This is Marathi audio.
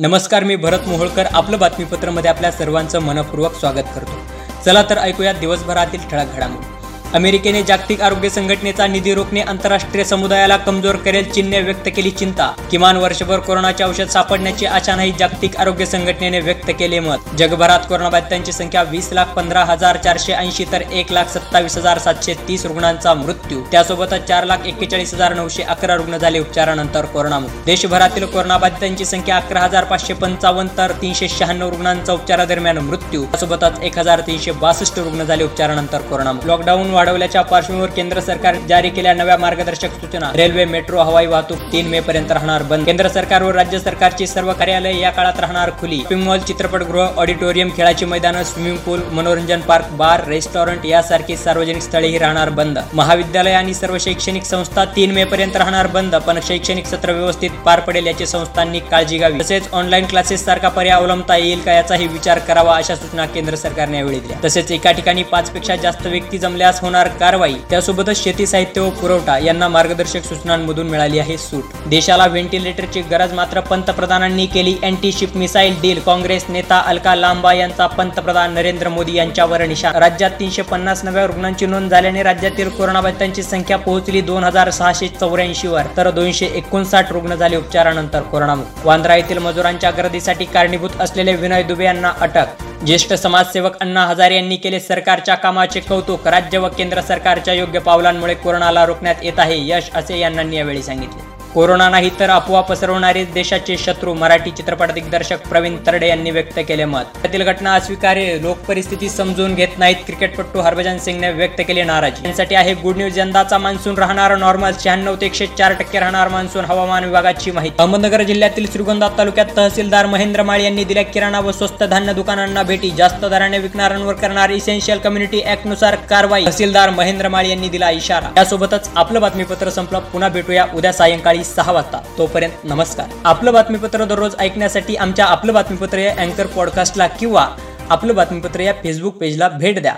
नमस्कार मी भरत मोहोळकर. आपलं बातमीपत्रामध्ये आपल्या सर्वांचं मनपूर्वक स्वागत करतो. चला तर ऐकूया दिवसभरातील ठळक घडामोडी. अमेरिकेने जागतिक आरोग्य संघटनेचा निधी रोखणे आंतरराष्ट्रीय समुदायाला कमजोर करेल चीनने व्यक्त केली चिंता. किमान वर्षभर कोरोनाचे औषध सापडण्याची आशा नाही जागतिक आरोग्य संघटनेने व्यक्त केले मत. जगभरात कोरोनाबाधितांची संख्या वीस लाख पंधरा हजार चारशे ऐंशी तर एक लाख सत्तावीस हजार सातशे तीस रुग्णांचा मृत्यू. त्यासोबतच चार लाख एक्केचाळीस हजार नऊशे अकरा रुग्ण झाले उपचारानंतर कोरोनामुक्त देशभरातील कोरोनाबाधितांची संख्या अकरा हजार पाचशे पंचावन्न तर तीनशे शहाण्णव रुग्णांचा उपचारादरम्यान मृत्यू. त्यासोबतच एक हजार तीनशे बासष्ट रुग्ण झाले उपचारानंतर कोरोनामुक्त लॉकडाऊन वाढवल्याच्या पार्श्वभूमीवर केंद्र सरकार जारी केल्या नव्या मार्गदर्शक सूचना. रेल्वे मेट्रो हवाई वाहतूक तीन मे पर्यंत राहणार बंद. केंद्र सरकार व राज्य सरकारची सर्व कार्यालय या काळात राहणार खुली. शॉपिंग मॉल चित्रपटगृह ऑडिटोरियम खेळाची मैदानं स्विमिंग पूल मनोरंजन पार्क बार रेस्टॉरंट यासारखी सार्वजनिक स्थळेही राहणार बंद. महाविद्यालय आणि सर्व शैक्षणिक संस्था तीन मे पर्यंत राहणार बंद पण शैक्षणिक सत्र व्यवस्थित पार पडेल याची संस्थांनी काळजी घ्यावी. तसेच ऑनलाईन क्लासेस सारखा पर्याय अवलंबता येईल का याचाही विचार करावा अशा सूचना केंद्र सरकारने यावेळी दिल्या. तसेच एका ठिकाणी पाच पेक्षा जास्त व्यक्ती जमल्यास होणार कारवाई. त्यासोबतच शेती साहित्य व पुरवठा यांना मार्गदर्शक सूचनांमधून मिळाली आहे सूट. देशाला व्हेंटिलेटरची गरज मात्र पंतप्रधानांनी केली. Anti ship missile deal Congress नेता अलका लांबा यांचा पंतप्रधान नरेंद्र मोदी यांच्यावर निशाण. राज्यात तीनशे पन्नास नव्या रुग्णांची नोंद झाल्याने राज्यातील कोरोनाबाधितांची संख्या पोहोचली दोन हजार सहाशे चौऱ्याऐंशी वर. तर दोनशे एकोणसाठ रुग्ण झाले उपचारानंतर कोरोनामुक्त. वांद्रा येथील मजुरांच्या गर्दीसाठी कारणीभूत असलेले विनय दुबे यांना अटक ज्येष्ठ समाजसेवक अण्णा हजारे यांनी केले सरकारच्या कामाचे कौतुक. राज्य व केंद्र सरकारच्या योग्य पावलांमुळे कोरोनाला रोखण्यात येत आहे यश असे यांना यावेळी सांगितले. कोरोना नाही तर अफवा पसरवणारे देशाचे शत्रू मराठी चित्रपट दिग्दर्शक प्रवीण तरडे यांनी व्यक्त केले मत. त्यातील घटना अस्वीकार्य लोक परिस्थिती समजून घेत नाहीत क्रिकेटपटू हरभजन सिंगने व्यक्त केली नाराजी. यांसाठी आहे गुड न्यूज यंदाचा मान्सून राहणार नॉर्मल शहाण्णव ते एकशे चार टक्के राहणार मान्सून हवामान विभागाची माहिती. अहमदनगर जिल्ह्यातील श्रीगोंदा तालुक्यात तहसीलदार महेंद्र माळी यांनी दिल्या किराणा व स्वस्त धान्य दुकानांना भेटी. जास्त दराने विकणाऱ्यांवर करणार इसेन्शियल कम्युनिटी ऍक्टनुसार कारवाई. तहसीलदार महेंद्र माळी यांनी दिला इशारा. यासोबतच आपलं बातमीपत्र संपलं. पुन्हा भेटूया उद्या सायंकाळी. सहा वाजता. तोपर्यंत नमस्कार. आपलं बातमीपत्र दररोज ऐकण्यासाठी आमच्या आपलं बातमीपत्र या अँकर पॉडकास्टला किंवा आपलं बातमीपत्र या फेसबुक पेजला भेट द्या.